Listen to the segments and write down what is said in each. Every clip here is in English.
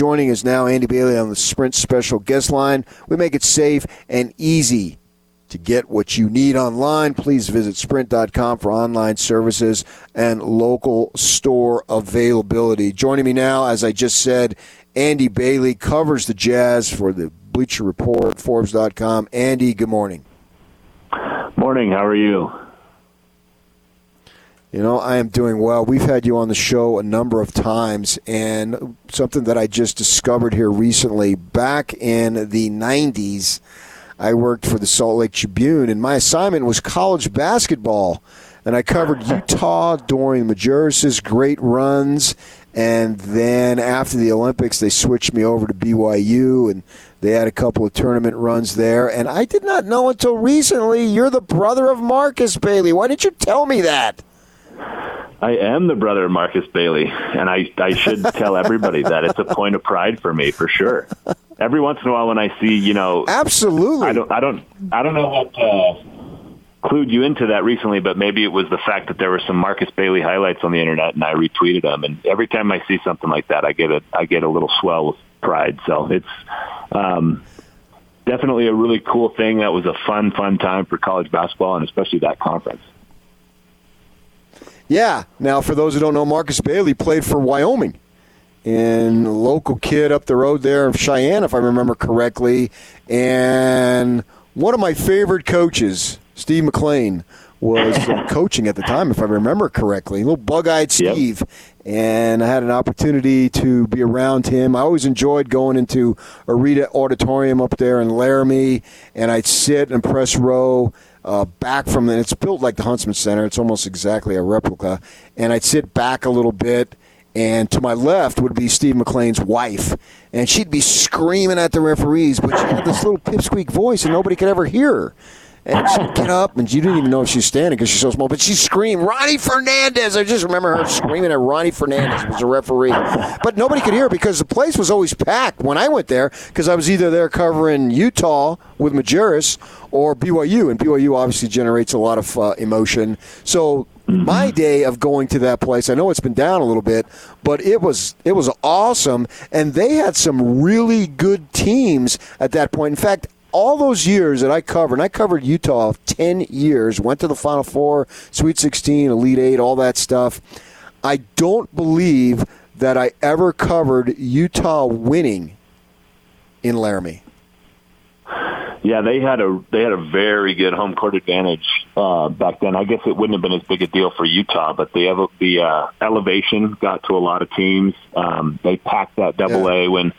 joining us now, Andy Bailey on the Sprint Special Guest Line. We make it safe and easy to get what you need online, please visit sprint.com for online services and local store availability. Joining me now, as I just said, Andy Bailey covers the Jazz for the Bleacher Report, Forbes.com. Andy, good morning. Morning. How are you? You know, I am doing well. We've had you on the show a number of times, and something that I just discovered here recently back in the 90s I worked for the Salt Lake Tribune, and my assignment was college basketball. And I covered Utah during Majerus's great runs. And then after the Olympics, they switched me over to BYU, and they had a couple of tournament runs there. And I did not know until recently you're the brother of Marcus Bailey. Why didn't you tell me that? I am the brother of Marcus Bailey, and I I should tell everybody that it's a point of pride for me for sure. Every once in a while, when I see you know, absolutely, I don't I don't I don't know what uh, clued you into that recently, but maybe it was the fact that there were some Marcus Bailey highlights on the internet, and I retweeted them. And every time I see something like that, I get a I get a little swell with pride. So it's. Um, definitely a really cool thing. That was a fun, fun time for college basketball, and especially that conference. Yeah. Now, for those who don't know, Marcus Bailey played for Wyoming. And local kid up the road there of Cheyenne, if I remember correctly. And one of my favorite coaches, Steve McClain, was coaching at the time, if I remember correctly. A Little bug-eyed Steve, yep. and I had an opportunity to be around him. I always enjoyed going into Arena-Auditorium up there in Laramie, and I'd sit in press row uh, back from the, it's built like the Huntsman Center. It's almost exactly a replica. And I'd sit back a little bit, and to my left would be Steve McClain's wife. And she'd be screaming at the referees, but she had this little pipsqueak voice, and nobody could ever hear her. And she'd get up, and you didn't even know if she's standing because she's so small. But she screamed, Ronnie Fernandez. I just remember her screaming at Ronnie Fernandez who was a referee. But nobody could hear because the place was always packed when I went there because I was either there covering Utah with Majerus or BYU. And BYU obviously generates a lot of uh, emotion. So my day of going to that place, I know it's been down a little bit, but it was it was awesome, and they had some really good teams at that point. In fact, all those years that I covered, and I covered Utah 10 years, went to the Final Four, Sweet 16, Elite Eight, all that stuff. I don't believe that I ever covered Utah winning in Laramie. Yeah, they had a they had a very good home court advantage uh, back then. I guess it wouldn't have been as big a deal for Utah, but the the uh, elevation got to a lot of teams. Um, they packed that double yeah. A when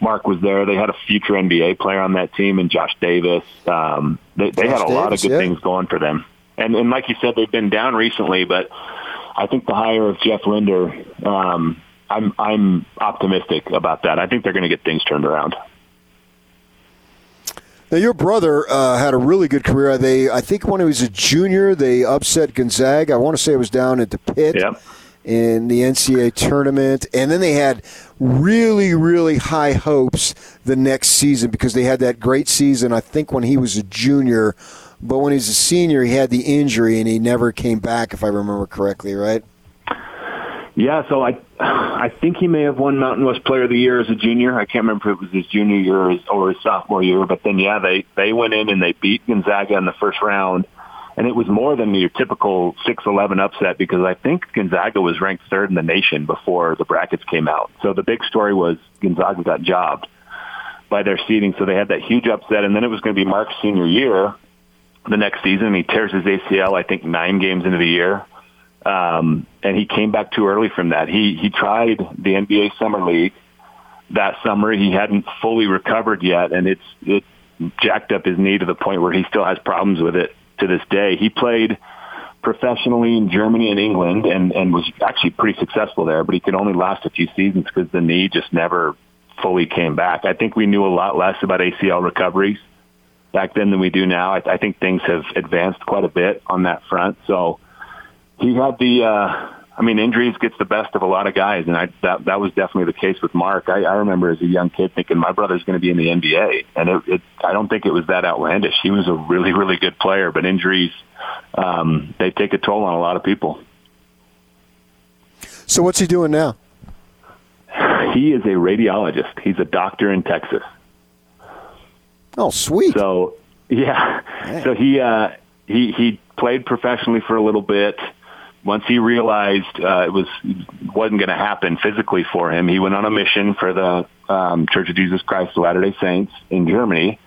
Mark was there. They had a future NBA player on that team, and Josh Davis. Um, they, they had a Davis, lot of good yeah. things going for them. And, and like you said, they've been down recently, but I think the hire of Jeff Linder, um, I'm I'm optimistic about that. I think they're going to get things turned around. Now, your brother uh, had a really good career. They, I think, when he was a junior, they upset Gonzaga. I want to say it was down at the pit. Yep in the NCAA tournament. And then they had really, really high hopes the next season because they had that great season, I think, when he was a junior. But when he was a senior, he had the injury and he never came back, if I remember correctly, right? Yeah, so I I think he may have won Mountain West Player of the Year as a junior. I can't remember if it was his junior year or his, or his sophomore year, but then yeah, they they went in and they beat Gonzaga in the first round and it was more than your typical 6-11 upset because I think Gonzaga was ranked third in the nation before the brackets came out. So the big story was Gonzaga got jobbed by their seeding, so they had that huge upset, and then it was going to be Mark's senior year the next season. He tears his ACL, I think, nine games into the year. Um, and he came back too early from that. He he tried the NBA summer league that summer. He hadn't fully recovered yet, and it's it jacked up his knee to the point where he still has problems with it to this day. He played professionally in Germany and England and, and was actually pretty successful there, but he could only last a few seasons because the knee just never fully came back. I think we knew a lot less about ACL recoveries back then than we do now. I, I think things have advanced quite a bit on that front. So he had the, uh, I mean, injuries gets the best of a lot of guys, and I, that that was definitely the case with Mark. I, I remember as a young kid thinking my brother's going to be in the NBA, and it, it, I don't think it was that outlandish. He was a really, really good player, but injuries um, they take a toll on a lot of people. So, what's he doing now? he is a radiologist. He's a doctor in Texas. Oh, sweet. So yeah, Man. so he uh, he he played professionally for a little bit. Once he realized uh, it was wasn't going to happen physically for him, he went on a mission for the um, Church of Jesus Christ of Latter Day Saints in Germany.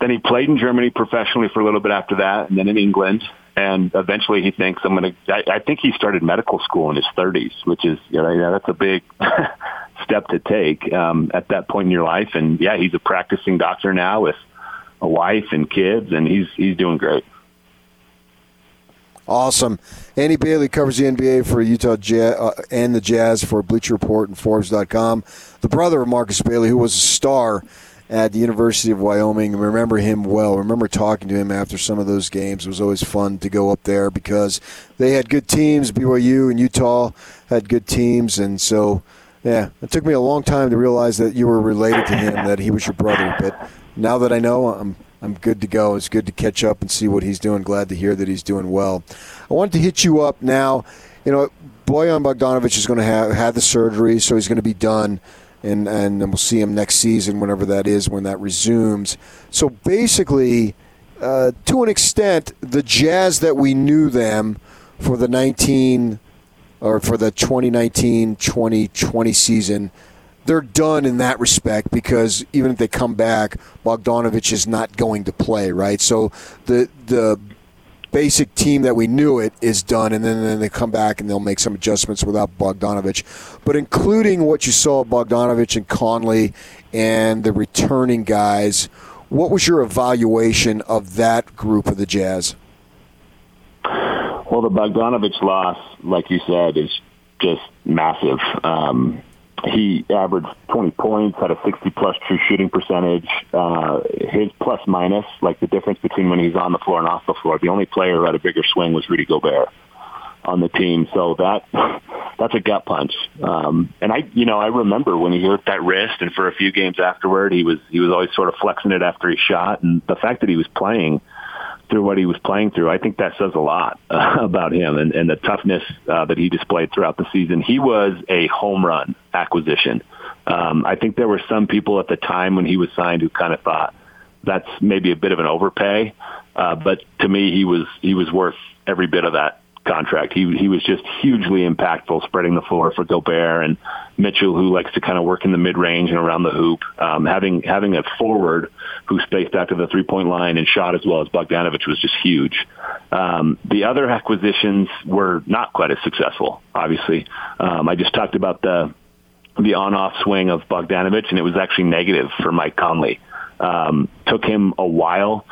Then he played in Germany professionally for a little bit after that, and then in England. And eventually, he thinks I'm going to. I think he started medical school in his 30s, which is you know that's a big step to take um, at that point in your life. And yeah, he's a practicing doctor now with a wife and kids, and he's he's doing great. Awesome. Andy Bailey covers the NBA for Utah Jazz uh, and the Jazz for Bleacher Report and Forbes.com. The brother of Marcus Bailey, who was a star at the University of Wyoming. Remember him well. Remember talking to him after some of those games. It was always fun to go up there because they had good teams. BYU and Utah had good teams, and so yeah, it took me a long time to realize that you were related to him, that he was your brother. But now that I know, I'm I'm good to go. It's good to catch up and see what he's doing. Glad to hear that he's doing well. I wanted to hit you up now. You know, Bojan Bogdanovic is going to have had the surgery, so he's going to be done, and and we'll see him next season, whenever that is, when that resumes. So basically, uh, to an extent, the Jazz that we knew them for the 19 or for the 2019-2020 season they're done in that respect because even if they come back, Bogdanovic is not going to play, right? So the the basic team that we knew it is done, and then, then they come back and they'll make some adjustments without Bogdanovic. But including what you saw of Bogdanovic and Conley and the returning guys, what was your evaluation of that group of the Jazz? Well, the Bogdanovic loss, like you said, is just massive. Um, he averaged 20 points, had a 60 plus true shooting percentage. Uh, his plus minus, like the difference between when he's on the floor and off the floor, the only player who had a bigger swing was Rudy Gobert on the team. So that that's a gut punch. Um, and I, you know, I remember when he hurt that wrist, and for a few games afterward, he was he was always sort of flexing it after he shot, and the fact that he was playing through what he was playing through, I think that says a lot uh, about him and, and the toughness uh, that he displayed throughout the season. He was a home run acquisition. Um, I think there were some people at the time when he was signed who kind of thought that's maybe a bit of an overpay, uh, but to me, he was he was worth every bit of that contract. He he was just hugely impactful, spreading the floor for Gobert and Mitchell, who likes to kind of work in the mid range and around the hoop. Um, having having a forward who spaced out to the three point line and shot as well as Bogdanovic was just huge. Um, the other acquisitions were not quite as successful. Obviously, um, I just talked about the the on off swing of Bogdanovic, and it was actually negative for Mike Conley. Um, took him a while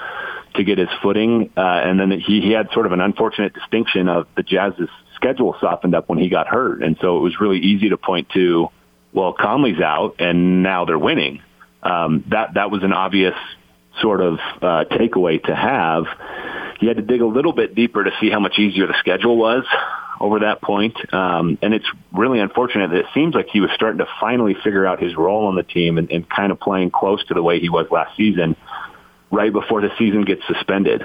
to get his footing. Uh, and then he, he had sort of an unfortunate distinction of the Jazz's schedule softened up when he got hurt. And so it was really easy to point to, well, Conley's out and now they're winning. Um, that, that was an obvious sort of uh, takeaway to have. He had to dig a little bit deeper to see how much easier the schedule was over that point. Um, and it's really unfortunate that it seems like he was starting to finally figure out his role on the team and, and kind of playing close to the way he was last season right before the season gets suspended.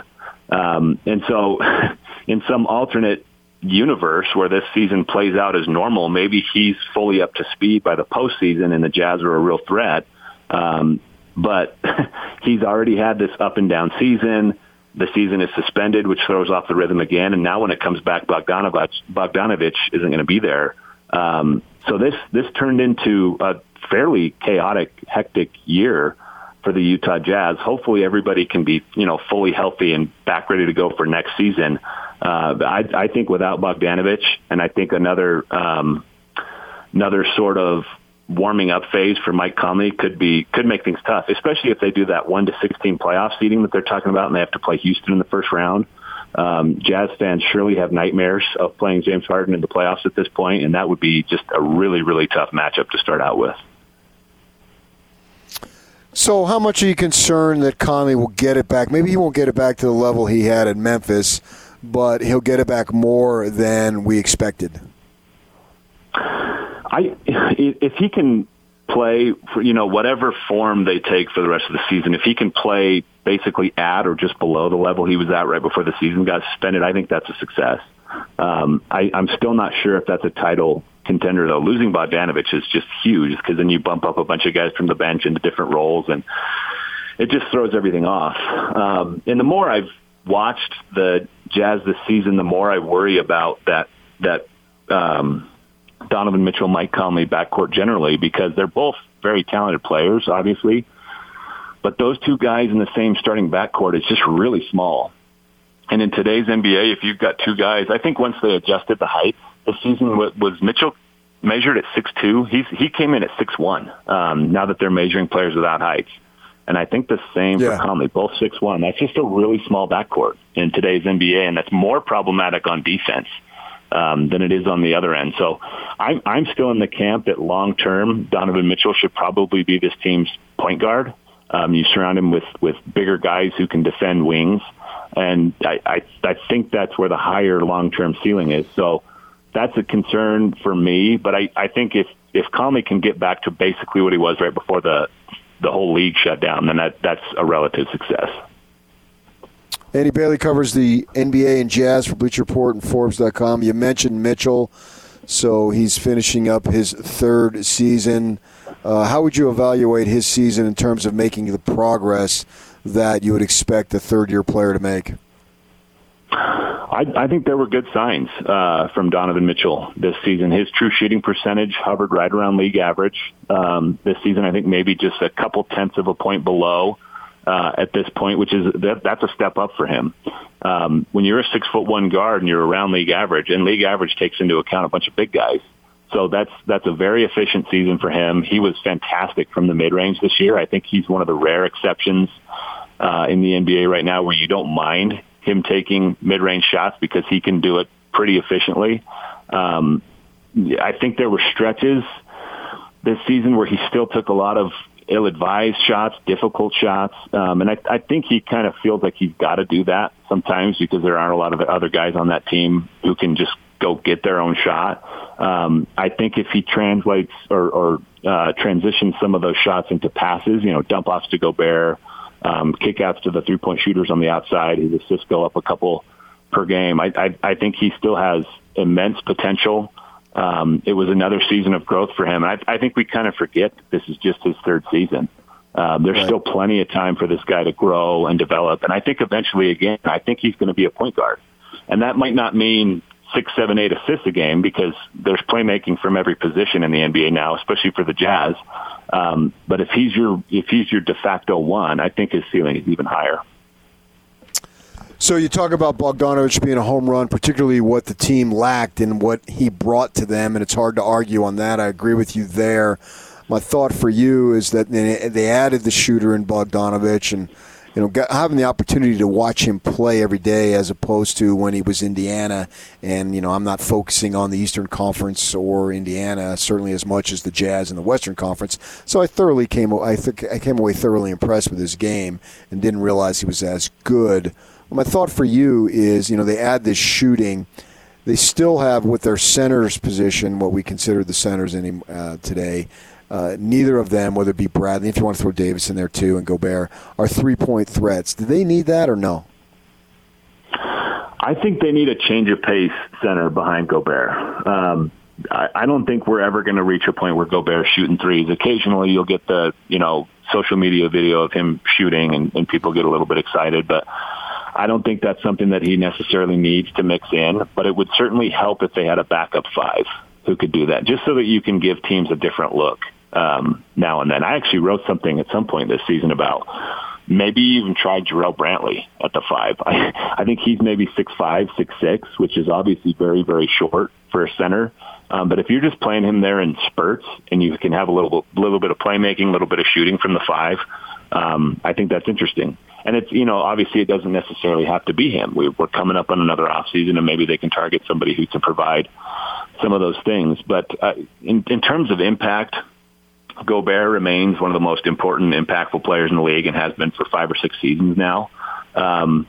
Um, and so, in some alternate universe where this season plays out as normal, maybe he's fully up to speed by the postseason, and the Jazz are a real threat. Um, but he's already had this up and down season. The season is suspended, which throws off the rhythm again. And now, when it comes back, Bogdanovic, Bogdanovic isn't going to be there. Um, so this this turned into a fairly chaotic, hectic year for the Utah Jazz. Hopefully, everybody can be you know fully healthy and back ready to go for next season. Uh, I, I think without Bogdanovic, and I think another um, another sort of warming up phase for Mike Conley could be could make things tough, especially if they do that one to sixteen playoff seeding that they're talking about, and they have to play Houston in the first round. Um, Jazz fans surely have nightmares of playing James Harden in the playoffs at this point, and that would be just a really, really tough matchup to start out with. So, how much are you concerned that Conley will get it back? Maybe he won't get it back to the level he had at Memphis, but he'll get it back more than we expected. I, if he can play for you know whatever form they take for the rest of the season, if he can play basically at or just below the level he was at right before the season got suspended, I think that's a success. Um, I, I'm still not sure if that's a title contender though. Losing Bogdanovic is just huge because then you bump up a bunch of guys from the bench into different roles and it just throws everything off. Um, and the more I've watched the Jazz this season, the more I worry about that that um, Donovan Mitchell, Mike Conley backcourt generally because they're both very talented players, obviously. But those two guys in the same starting backcourt, it's just really small. And in today's NBA, if you've got two guys, I think once they adjusted the height, the season was Mitchell measured at six two. He's he came in at six one. Um, now that they're measuring players without heights, and I think the same yeah. for Conley, both six one. That's just a really small backcourt in today's NBA, and that's more problematic on defense um, than it is on the other end. So I'm I'm still in the camp that long term Donovan Mitchell should probably be this team's point guard. Um, you surround him with with bigger guys who can defend wings, and I I, I think that's where the higher long term ceiling is. So that's a concern for me. But I I think if if Conley can get back to basically what he was right before the the whole league shut down, then that that's a relative success. Andy Bailey covers the NBA and Jazz for Bleacher Report and Forbes.com. You mentioned Mitchell, so he's finishing up his third season. Uh, how would you evaluate his season in terms of making the progress that you would expect a third-year player to make? I, I think there were good signs uh, from Donovan Mitchell this season. His true shooting percentage hovered right around league average um, this season. I think maybe just a couple tenths of a point below uh, at this point, which is that, that's a step up for him. Um, when you're a six foot one guard and you're around league average, and league average takes into account a bunch of big guys. So that's that's a very efficient season for him. He was fantastic from the mid range this year. I think he's one of the rare exceptions uh, in the NBA right now where you don't mind him taking mid range shots because he can do it pretty efficiently. Um, I think there were stretches this season where he still took a lot of ill-advised shots, difficult shots, um, and I, I think he kind of feels like he's got to do that sometimes because there aren't a lot of other guys on that team who can just go get their own shot. Um, I think if he translates or, or uh, transitions some of those shots into passes, you know, dump offs to Gobert, um, kickouts to the three-point shooters on the outside, his assists go up a couple per game. I, I, I think he still has immense potential um, it was another season of growth for him. And I, I think we kind of forget this is just his third season. Um, there's right. still plenty of time for this guy to grow and develop. And I think eventually, again, I think he's going to be a point guard. And that might not mean six, seven, eight assists a game because there's playmaking from every position in the NBA now, especially for the Jazz. Um, but if he's your if he's your de facto one, I think his ceiling is even higher. So you talk about Bogdanovic being a home run, particularly what the team lacked and what he brought to them, and it's hard to argue on that. I agree with you there. My thought for you is that they added the shooter in Bogdanovic, and you know having the opportunity to watch him play every day as opposed to when he was Indiana. And you know I'm not focusing on the Eastern Conference or Indiana certainly as much as the Jazz in the Western Conference. So I thoroughly came I think I came away thoroughly impressed with his game and didn't realize he was as good my thought for you is, you know, they add this shooting. They still have with their centers position what we consider the centers any, uh, today. Uh, neither of them, whether it be Bradley, if you want to throw Davis in there too, and Gobert, are three point threats. Do they need that or no? I think they need a change of pace center behind Gobert. Um, I, I don't think we're ever going to reach a point where Gobert's shooting threes. Occasionally, you'll get the you know social media video of him shooting, and, and people get a little bit excited, but I don't think that's something that he necessarily needs to mix in, but it would certainly help if they had a backup five who could do that, just so that you can give teams a different look um, now and then. I actually wrote something at some point this season about maybe even try Jarrell Brantley at the five. I, I think he's maybe six five, six six, which is obviously very, very short for a center. Um, but if you're just playing him there in spurts and you can have a little, little bit of playmaking, a little bit of shooting from the five, um, I think that's interesting. And it's, you know, obviously it doesn't necessarily have to be him. We, we're coming up on another off season and maybe they can target somebody who can provide some of those things. But uh, in, in terms of impact, Gobert remains one of the most important, impactful players in the league and has been for five or six seasons now. Um,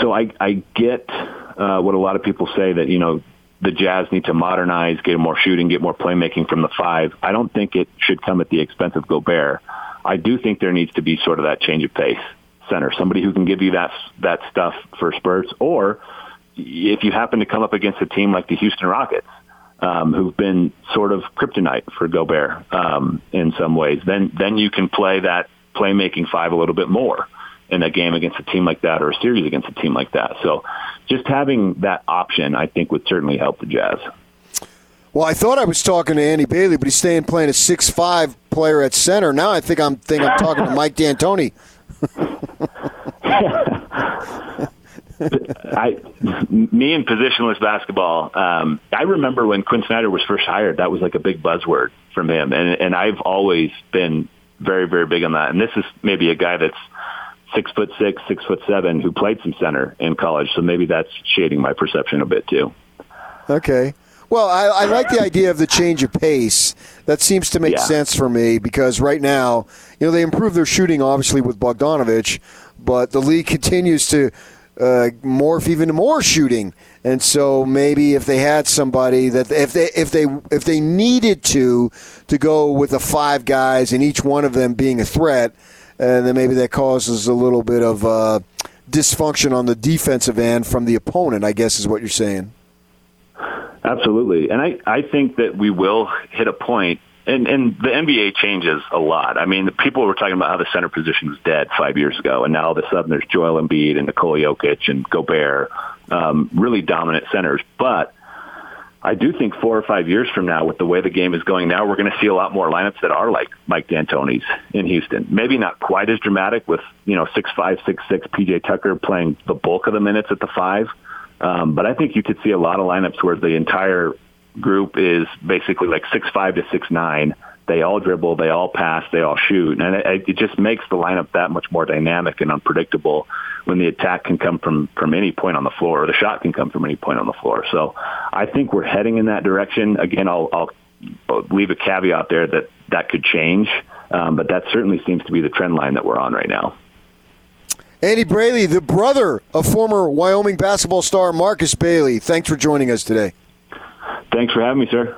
so I, I get uh, what a lot of people say that, you know, the Jazz need to modernize, get more shooting, get more playmaking from the five. I don't think it should come at the expense of Gobert. I do think there needs to be sort of that change of pace center, somebody who can give you that that stuff for spurts, or if you happen to come up against a team like the Houston Rockets, um, who've been sort of kryptonite for Gobert um, in some ways, then then you can play that playmaking five a little bit more in a game against a team like that or a series against a team like that. So just having that option, I think, would certainly help the Jazz. Well, I thought I was talking to Andy Bailey, but he's staying playing a six-five player at center. Now I think I'm think I'm talking to Mike D'Antoni. I, me in positionless basketball, um, I remember when Quin Snyder was first hired, that was like a big buzzword from him. And, and I've always been very, very big on that. And this is maybe a guy that's six foot six, six foot seven, who played some center in college. So maybe that's shading my perception a bit too. Okay. Well, I, I like the idea of the change of pace. That seems to make yeah. sense for me because right now, you know, they improved their shooting obviously with Bogdanovic, but the league continues to uh, morph even more shooting. And so maybe if they had somebody that if they if they if they needed to to go with the five guys and each one of them being a threat, and then maybe that causes a little bit of uh, dysfunction on the defensive end from the opponent. I guess is what you're saying. Absolutely, and I I think that we will hit a point and and the NBA changes a lot. I mean, people were talking about how the center position was dead five years ago, and now all of a sudden there's Joel Embiid and Nikola Jokic and Gobert, um, really dominant centers. But I do think four or five years from now, with the way the game is going now, we're going to see a lot more lineups that are like Mike D'Antoni's in Houston. Maybe not quite as dramatic with you know six five six six PJ Tucker playing the bulk of the minutes at the five. Um, but I think you could see a lot of lineups where the entire group is basically like six five to six nine. They all dribble, they all pass, they all shoot, and it, it just makes the lineup that much more dynamic and unpredictable when the attack can come from from any point on the floor, or the shot can come from any point on the floor. So I think we're heading in that direction. Again, I'll, I'll leave a caveat there that that could change, um, but that certainly seems to be the trend line that we're on right now. Andy Bailey, the brother of former Wyoming basketball star Marcus Bailey. Thanks for joining us today. Thanks for having me, sir.